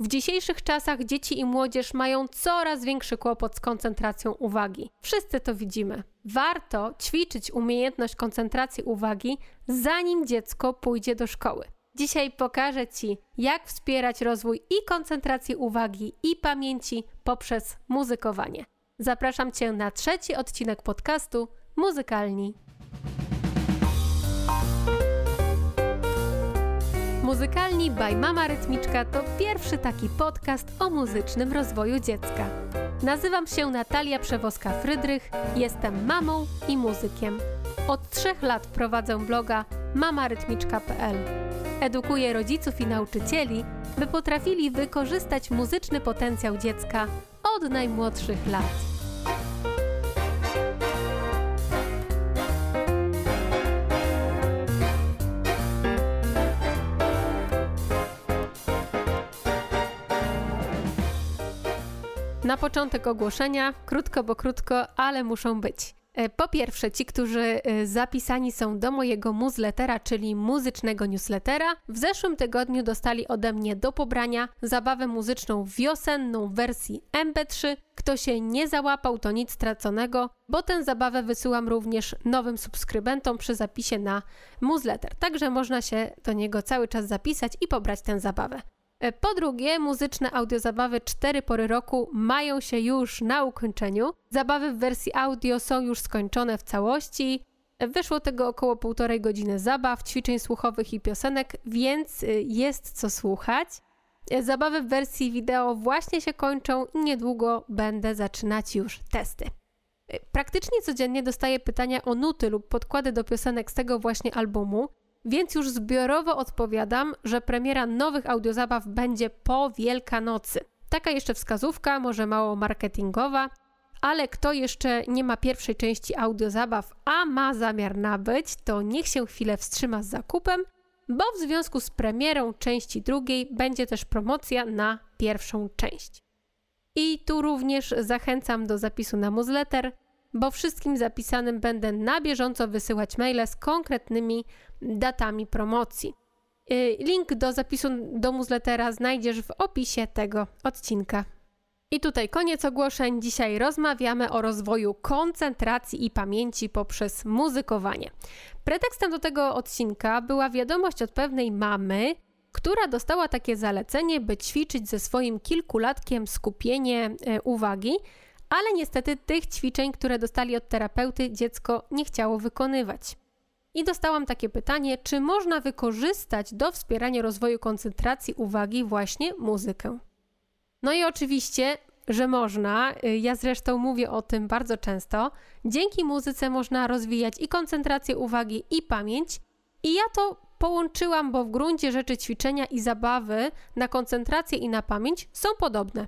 W dzisiejszych czasach dzieci i młodzież mają coraz większy kłopot z koncentracją uwagi. Wszyscy to widzimy. Warto ćwiczyć umiejętność koncentracji uwagi, zanim dziecko pójdzie do szkoły. Dzisiaj pokażę Ci, jak wspierać rozwój i koncentracji uwagi, i pamięci poprzez muzykowanie. Zapraszam Cię na trzeci odcinek podcastu Muzykalni. Muzykalni by Mama Rytmiczka to pierwszy taki podcast o muzycznym rozwoju dziecka. Nazywam się Natalia Przewoska-Frydrych, jestem mamą i muzykiem. Od trzech lat prowadzę bloga mamarytmiczka.pl. Edukuję rodziców i nauczycieli, by potrafili wykorzystać muzyczny potencjał dziecka od najmłodszych lat. Na początek ogłoszenia, krótko, bo krótko, ale muszą być. E, po pierwsze, ci, którzy e, zapisani są do mojego newslettera, czyli muzycznego newslettera, w zeszłym tygodniu dostali ode mnie do pobrania zabawę muzyczną wiosenną w wersji MP3. Kto się nie załapał, to nic straconego, bo tę zabawę wysyłam również nowym subskrybentom przy zapisie na newsletter. Także można się do niego cały czas zapisać i pobrać tę zabawę. E, po drugie, muzyczne audiozabawy cztery pory roku mają się już na ukończeniu. Zabawy w wersji audio są już skończone w całości. E, wyszło tego około półtorej godziny zabaw, ćwiczeń słuchowych i piosenek, więc e, jest co słuchać. Zabawy w wersji wideo właśnie się kończą i niedługo będę zaczynać już testy. Praktycznie codziennie dostaję pytania o nuty lub podkłady do piosenek z tego właśnie albumu. Więc już zbiorowo odpowiadam, że premiera nowych audiozabaw będzie po Wielkanocy. Taka jeszcze wskazówka, może mało marketingowa, ale kto jeszcze nie ma pierwszej części audiozabaw, a ma zamiar nabyć, to niech się chwilę wstrzyma z zakupem, bo w związku z premierą części drugiej będzie też promocja na pierwszą część. I tu również zachęcam do zapisu na newsletter bo wszystkim zapisanym będę na bieżąco wysyłać maile z konkretnymi datami promocji. Y, link do zapisu do newslettera znajdziesz w opisie tego odcinka. I tutaj koniec ogłoszeń. Dzisiaj rozmawiamy o rozwoju koncentracji i pamięci poprzez muzykowanie. Pretekstem do tego odcinka była wiadomość od pewnej mamy, która dostała takie zalecenie, by ćwiczyć ze swoim kilkulatkiem skupienie e, uwagi ale niestety tych ćwiczeń, które dostali od terapeuty, dziecko nie chciało wykonywać. I dostałam takie pytanie, czy można wykorzystać do wspierania rozwoju koncentracji uwagi właśnie muzykę? No i oczywiście, że można. Ja zresztą mówię o tym bardzo często. Dzięki muzyce można rozwijać i koncentrację uwagi, i pamięć. I ja to połączyłam, bo w gruncie rzeczy ćwiczenia i zabawy na koncentrację i na pamięć są podobne.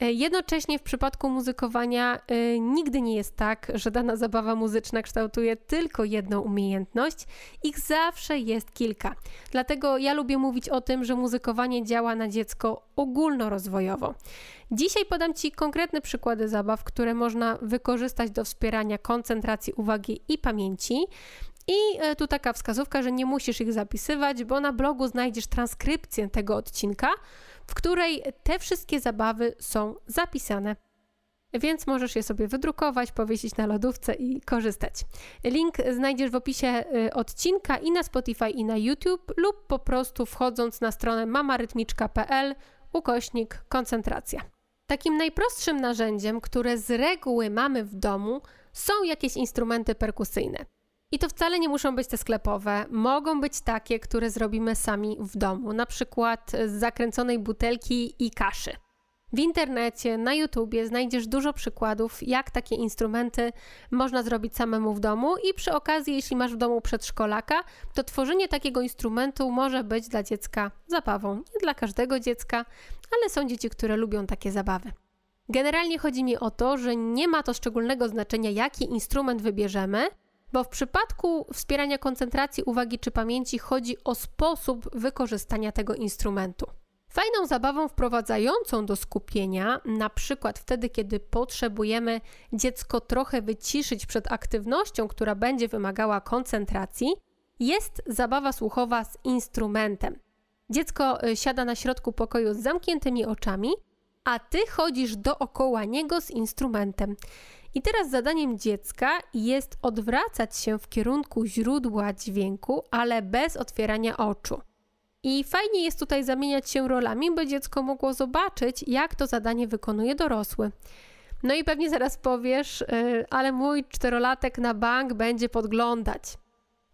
E, jednocześnie w przypadku muzykowania y, nigdy nie jest tak, że dana zabawa muzyczna kształtuje tylko jedną umiejętność. Ich zawsze jest kilka. Dlatego ja lubię mówić o tym, że muzykowanie działa na dziecko ogólnorozwojowo. Dzisiaj podam Ci konkretne przykłady zabaw, które można wykorzystać do wspierania koncentracji uwagi i pamięci. I e, tu taka wskazówka, że nie musisz ich zapisywać, bo na blogu znajdziesz transkrypcję tego odcinka, w której te wszystkie zabawy są zapisane. Więc możesz je sobie wydrukować, powiesić na lodówce i korzystać. Link znajdziesz w opisie y, odcinka i na Spotify i na YouTube lub po prostu wchodząc na stronę mamarytmiczka.pl ukośnik koncentracja. Takim najprostszym narzędziem, które z reguły mamy w domu, są jakieś instrumenty perkusyjne. I to wcale nie muszą być te sklepowe. Mogą być takie, które zrobimy sami w domu, na przykład z zakręconej butelki i kaszy. W internecie, na YouTubie znajdziesz dużo przykładów, jak takie instrumenty można zrobić samemu w domu, i przy okazji, jeśli masz w domu przedszkolaka, to tworzenie takiego instrumentu może być dla dziecka zabawą. Nie dla każdego dziecka, ale są dzieci, które lubią takie zabawy. Generalnie chodzi mi o to, że nie ma to szczególnego znaczenia, jaki instrument wybierzemy, bo w przypadku wspierania koncentracji uwagi czy pamięci chodzi o sposób wykorzystania tego instrumentu. Fajną zabawą wprowadzającą do skupienia, na przykład wtedy, kiedy potrzebujemy dziecko trochę wyciszyć przed aktywnością, która będzie wymagała koncentracji, jest zabawa słuchowa z instrumentem. Dziecko y, siada na środku pokoju z zamkniętymi oczami, a ty chodzisz dookoła niego z instrumentem. I teraz zadaniem dziecka jest odwracać się w kierunku źródła dźwięku, ale bez otwierania oczu. I fajnie jest tutaj zamieniać się rolami, by dziecko mogło zobaczyć, jak to zadanie wykonuje dorosły. No i pewnie zaraz powiesz, yy, ale mój czterolatek na bank będzie podglądać.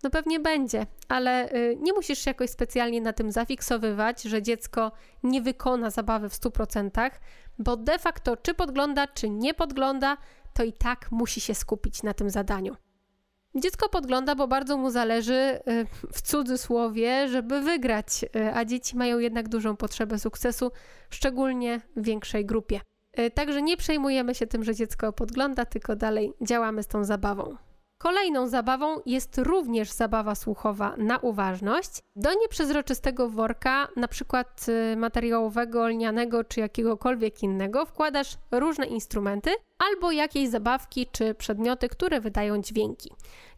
No pewnie będzie, ale yy, nie musisz się jakoś specjalnie na tym zafiksowywać, że dziecko nie wykona zabawy w 100%, bo de facto czy podgląda, czy nie podgląda, to i tak musi się skupić na tym zadaniu. Dziecko podgląda, bo bardzo mu zależy, y, w cudzysłowie, żeby wygrać, y, a dzieci mają jednak dużą potrzebę sukcesu, szczególnie w większej grupie. Y, także nie przejmujemy się tym, że dziecko podgląda, tylko dalej działamy z tą zabawą. Kolejną zabawą jest również zabawa słuchowa na uważność. Do nieprzezroczystego worka, na przykład y, materiałowego, lnianego czy jakiegokolwiek innego, wkładasz różne instrumenty albo jakieś zabawki czy przedmioty, które wydają dźwięki.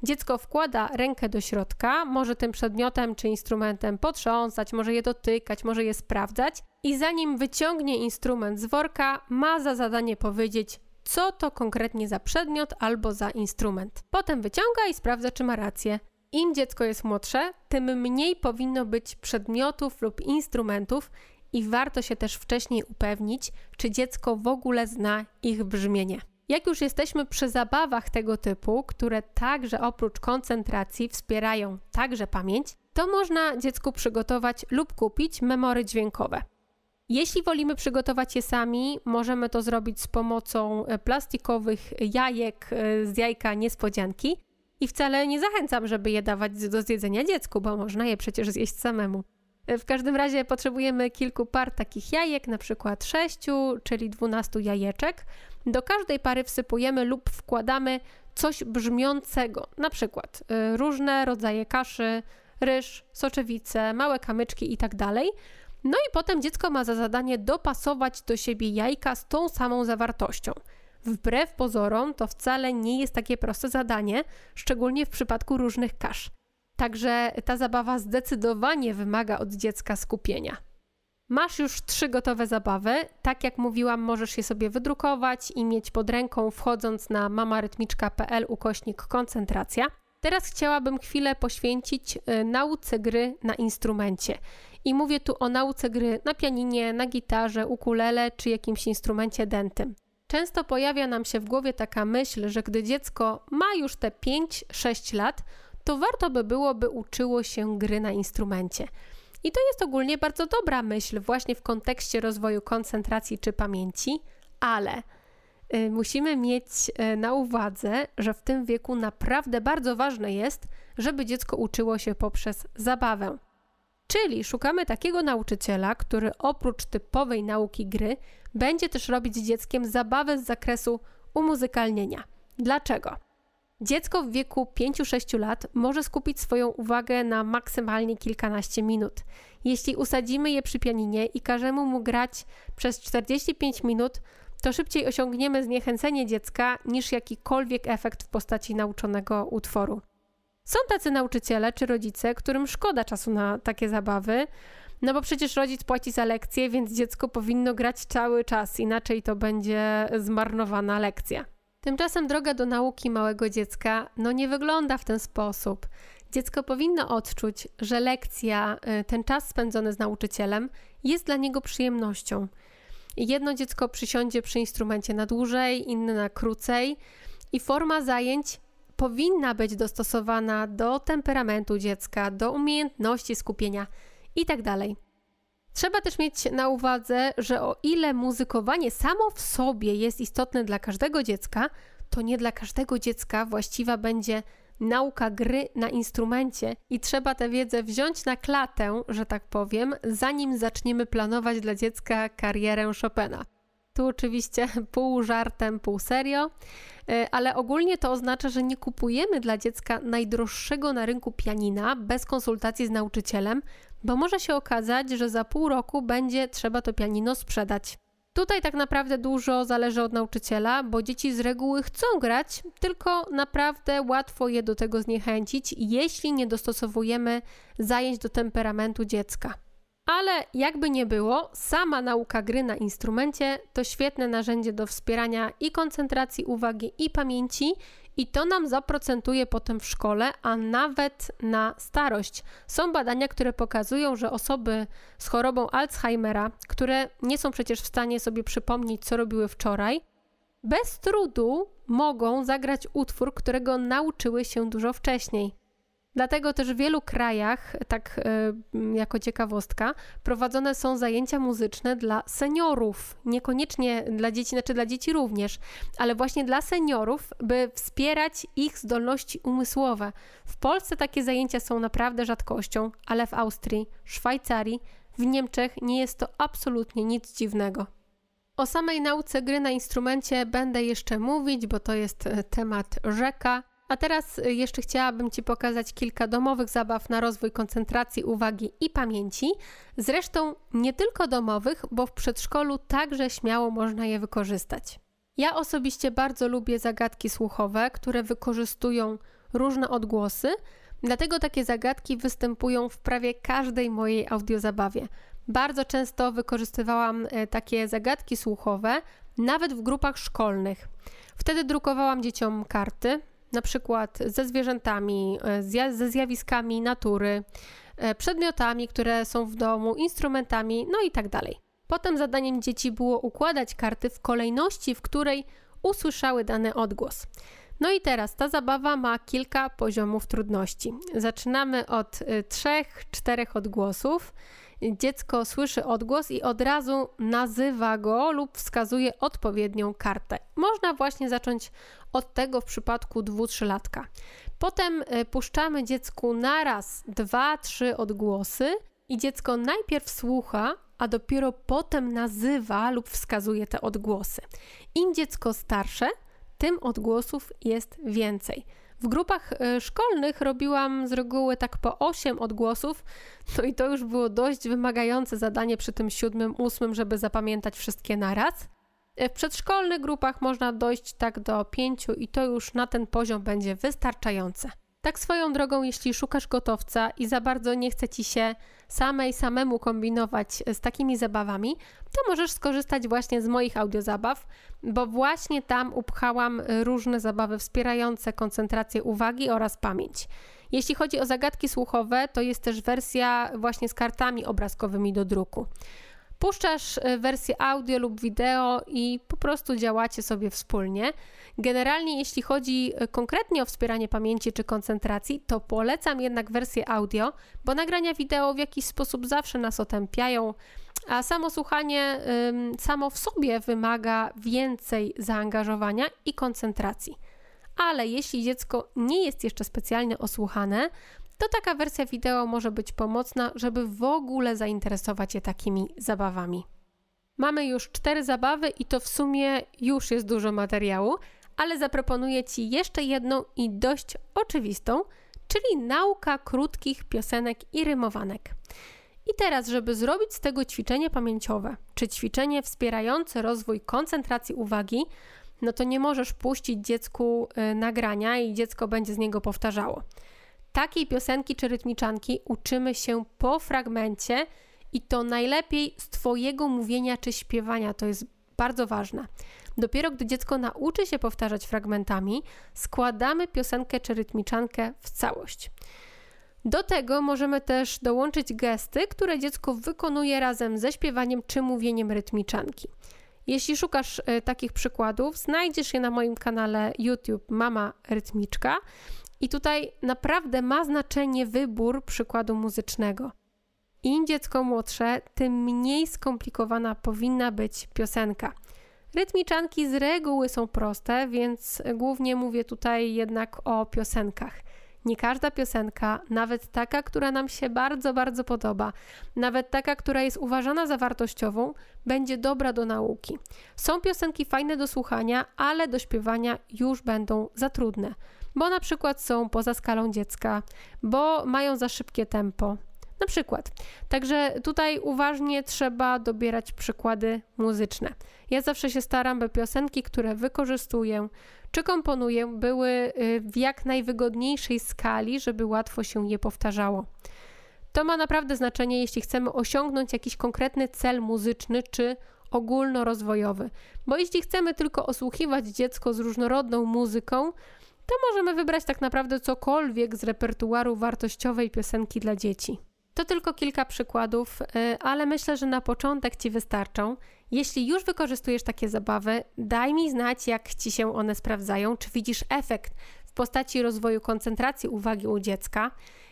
Dziecko wkłada rękę do środka, może tym przedmiotem czy instrumentem potrząsać, może je dotykać, może je sprawdzać i zanim wyciągnie instrument z worka, ma za zadanie powiedzieć co to konkretnie za przedmiot albo za instrument. Potem wyciąga i sprawdza, czy ma rację. Im dziecko jest młodsze, tym mniej powinno być przedmiotów lub instrumentów i warto się też wcześniej upewnić, czy dziecko w ogóle zna ich brzmienie. Jak już jesteśmy przy zabawach tego typu, które także oprócz koncentracji wspierają także pamięć, to można dziecku przygotować lub kupić memory dźwiękowe. Jeśli wolimy przygotować je sami, możemy to zrobić z pomocą e, plastikowych jajek e, z jajka niespodzianki. I wcale nie zachęcam, żeby je dawać do zjedzenia dziecku, bo można je przecież zjeść samemu. E, w każdym razie potrzebujemy kilku par takich jajek, na przykład 6, czyli 12 jajeczek. Do każdej pary wsypujemy lub wkładamy coś brzmiącego, na przykład różne rodzaje kaszy, ryż, soczewice, małe kamyczki itd. No i potem dziecko ma za zadanie dopasować do siebie jajka z tą samą zawartością. Wbrew pozorom, to wcale nie jest takie proste zadanie, szczególnie w przypadku różnych kasz. Także ta zabawa zdecydowanie wymaga od dziecka skupienia. Masz już trzy gotowe zabawy. Tak jak mówiłam, możesz je sobie wydrukować i mieć pod ręką, wchodząc na mamarytmiczka.pl ukośnik koncentracja. Teraz chciałabym chwilę poświęcić y, nauce gry na instrumencie. I mówię tu o nauce gry na pianinie, na gitarze, ukulele czy jakimś instrumencie dętym. Często pojawia nam się w głowie taka myśl, że gdy dziecko ma już te 5-6 lat, to warto by było, by uczyło się gry na instrumencie. I to jest ogólnie bardzo dobra myśl, właśnie w kontekście rozwoju koncentracji czy pamięci, ale musimy mieć y, na uwadze, że w tym wieku naprawdę bardzo ważne jest, żeby dziecko uczyło się poprzez zabawę. Czyli szukamy takiego nauczyciela, który oprócz typowej nauki gry będzie też robić z dzieckiem zabawę z zakresu umuzykalnienia. Dlaczego? Dziecko w wieku 5-6 lat może skupić swoją uwagę na maksymalnie kilkanaście minut. Jeśli usadzimy je przy pianinie i każemy mu grać przez 45 minut, to szybciej osiągniemy zniechęcenie dziecka niż jakikolwiek efekt w postaci nauczonego utworu. Są tacy nauczyciele czy rodzice, którym szkoda czasu na takie zabawy, no bo przecież rodzic płaci za lekcję, więc dziecko powinno grać cały czas, inaczej to będzie zmarnowana lekcja. Tymczasem droga do nauki małego dziecka no nie wygląda w ten sposób. Dziecko powinno odczuć, że lekcja, y, ten czas spędzony z nauczycielem jest dla niego przyjemnością. Jedno dziecko przysiądzie przy instrumencie na dłużej, inne na krócej i forma zajęć powinna być dostosowana do temperamentu dziecka, do umiejętności skupienia itd. Tak Trzeba też mieć na uwadze, że o ile muzykowanie samo w sobie jest istotne dla każdego dziecka, to nie dla każdego dziecka właściwa będzie nauka gry na instrumencie i trzeba tę wiedzę wziąć na klatę, że tak powiem, zanim zaczniemy planować dla dziecka karierę Chopina. Tu oczywiście pół żartem, pół serio, e, ale ogólnie to oznacza, że nie kupujemy dla dziecka najdroższego na rynku pianina bez konsultacji z nauczycielem, bo może się okazać, że za pół roku będzie trzeba to pianino sprzedać. Tutaj tak naprawdę dużo zależy od nauczyciela, bo dzieci z reguły chcą grać, tylko naprawdę łatwo je do tego zniechęcić, jeśli nie dostosowujemy zajęć do temperamentu dziecka. Ale jakby nie było, sama nauka gry na instrumencie to świetne narzędzie do wspierania i koncentracji uwagi, i pamięci, i to nam zaprocentuje potem w szkole, a nawet na starość. Są badania, które pokazują, że osoby z chorobą Alzheimera, które nie są przecież w stanie sobie przypomnieć, co robiły wczoraj, bez trudu mogą zagrać utwór, którego nauczyły się dużo wcześniej. Dlatego też w wielu krajach, tak y, jako ciekawostka, prowadzone są zajęcia muzyczne dla seniorów. Niekoniecznie dla dzieci, znaczy dla dzieci również, ale właśnie dla seniorów, by wspierać ich zdolności umysłowe. W Polsce takie zajęcia są naprawdę rzadkością, ale w Austrii, Szwajcarii, w Niemczech nie jest to absolutnie nic dziwnego. O samej nauce gry na instrumencie będę jeszcze mówić, bo to jest e, temat rzeka. A teraz e, jeszcze chciałabym Ci pokazać kilka domowych zabaw na rozwój koncentracji, uwagi i pamięci. Zresztą nie tylko domowych, bo w przedszkolu także śmiało można je wykorzystać. Ja osobiście bardzo lubię zagadki słuchowe, które wykorzystują różne odgłosy, dlatego takie zagadki występują w prawie każdej mojej audiozabawie. Bardzo często wykorzystywałam e, takie zagadki słuchowe, nawet w grupach szkolnych. Wtedy drukowałam dzieciom karty, na przykład ze zwierzętami, e, ze zjawiskami natury, e, przedmiotami, które są w domu, instrumentami, no i tak dalej. Potem zadaniem dzieci było układać karty w kolejności, w której usłyszały dany odgłos. No i teraz ta zabawa ma kilka poziomów trudności. Zaczynamy od trzech, czterech odgłosów dziecko słyszy odgłos i od razu nazywa go lub wskazuje odpowiednią kartę. Można właśnie zacząć od tego w przypadku dwu-trzylatka. Potem y, puszczamy dziecku naraz dwa, trzy odgłosy i dziecko najpierw słucha, a dopiero potem nazywa lub wskazuje te odgłosy. Im dziecko starsze, tym odgłosów jest więcej. W grupach e, szkolnych robiłam z reguły tak po 8 odgłosów, no i to już było dość wymagające zadanie przy tym siódmym, ósmym, żeby zapamiętać wszystkie naraz. E, w przedszkolnych grupach można dojść tak do 5 i to już na ten poziom będzie wystarczające. Tak swoją drogą, jeśli szukasz gotowca i za bardzo nie chce ci się samej samemu kombinować z takimi zabawami, to możesz skorzystać właśnie z moich audiozabaw, bo właśnie tam upchałam różne zabawy wspierające koncentrację uwagi oraz pamięć. Jeśli chodzi o zagadki słuchowe, to jest też wersja właśnie z kartami obrazkowymi do druku. Puszczasz e, wersję audio lub wideo i po prostu działacie sobie wspólnie. Generalnie, jeśli chodzi e, konkretnie o wspieranie pamięci czy koncentracji, to polecam jednak wersję audio, bo nagrania wideo w jakiś sposób zawsze nas otępiają, a samo słuchanie samo w sobie wymaga więcej zaangażowania i koncentracji. Ale jeśli dziecko nie jest jeszcze specjalnie osłuchane, to taka wersja wideo może być pomocna, żeby w ogóle zainteresować je takimi zabawami. Mamy już cztery zabawy i to w sumie już jest dużo materiału, ale zaproponuję Ci jeszcze jedną i dość oczywistą, czyli nauka krótkich piosenek i rymowanek. I teraz, żeby zrobić z tego ćwiczenie pamięciowe, czy ćwiczenie wspierające rozwój koncentracji uwagi, no to nie możesz puścić dziecku y, nagrania i dziecko będzie z niego powtarzało. Takiej piosenki czy rytmiczanki uczymy się po fragmencie i to najlepiej z Twojego mówienia czy śpiewania. To jest bardzo ważne. Dopiero gdy dziecko nauczy się powtarzać fragmentami, składamy piosenkę czy rytmiczankę w całość. Do tego możemy też dołączyć gesty, które dziecko wykonuje razem ze śpiewaniem czy mówieniem rytmiczanki. Jeśli szukasz y, takich przykładów, znajdziesz je na moim kanale YouTube Mama Rytmiczka i tutaj naprawdę ma znaczenie wybór przykładu muzycznego. Im dziecko młodsze, tym mniej skomplikowana powinna być piosenka. Rytmiczanki z reguły są proste, więc głównie mówię tutaj jednak o piosenkach. Nie każda piosenka, nawet taka, która nam się bardzo, bardzo podoba, nawet taka, która jest uważana za wartościową, będzie dobra do nauki. Są piosenki fajne do słuchania, ale do śpiewania już będą za trudne bo na przykład są poza skalą dziecka, bo mają za szybkie tempo. Na przykład. Także tutaj uważnie trzeba dobierać przykłady muzyczne. Ja zawsze się staram, by piosenki, które wykorzystuję czy komponuję, były y, w jak najwygodniejszej skali, żeby łatwo się je powtarzało. To ma naprawdę znaczenie, jeśli chcemy osiągnąć jakiś konkretny cel muzyczny czy ogólnorozwojowy. Bo jeśli chcemy tylko osłuchiwać dziecko z różnorodną muzyką, to możemy wybrać tak naprawdę cokolwiek z repertuaru wartościowej piosenki dla dzieci. To tylko kilka przykładów, y, ale myślę, że na początek Ci wystarczą. Jeśli już wykorzystujesz takie zabawy, daj mi znać, jak Ci się one sprawdzają, czy widzisz efekt w postaci rozwoju koncentracji uwagi u dziecka.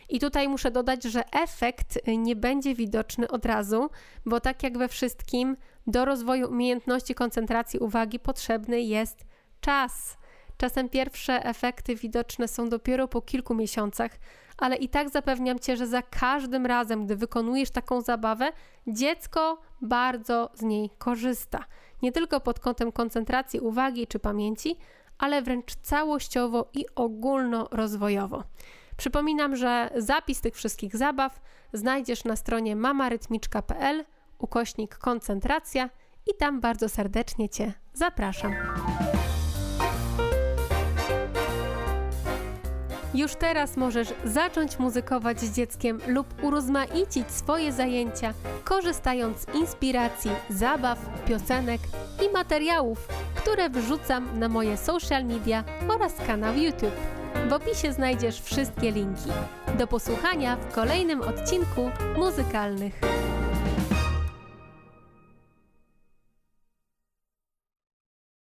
I tutaj muszę dodać, że efekt y, nie będzie widoczny od razu, bo tak jak we wszystkim, do rozwoju umiejętności koncentracji uwagi potrzebny jest czas. Czasem pierwsze efekty widoczne są dopiero po kilku miesiącach, ale i tak zapewniam Cię, że za każdym razem, gdy wykonujesz taką zabawę, dziecko bardzo z niej korzysta. Nie tylko pod kątem koncentracji uwagi czy pamięci, ale wręcz całościowo i ogólnorozwojowo. Przypominam, że zapis tych wszystkich zabaw znajdziesz na stronie mamarytmiczka.pl ukośnik koncentracja i tam bardzo serdecznie Cię zapraszam. Już teraz możesz zacząć muzykować z dzieckiem lub urozmaicić swoje zajęcia, korzystając z inspiracji, zabaw, piosenek i materiałów, które wrzucam na moje social media oraz kanał YouTube. W opisie znajdziesz wszystkie linki. Do posłuchania w kolejnym odcinku muzykalnych.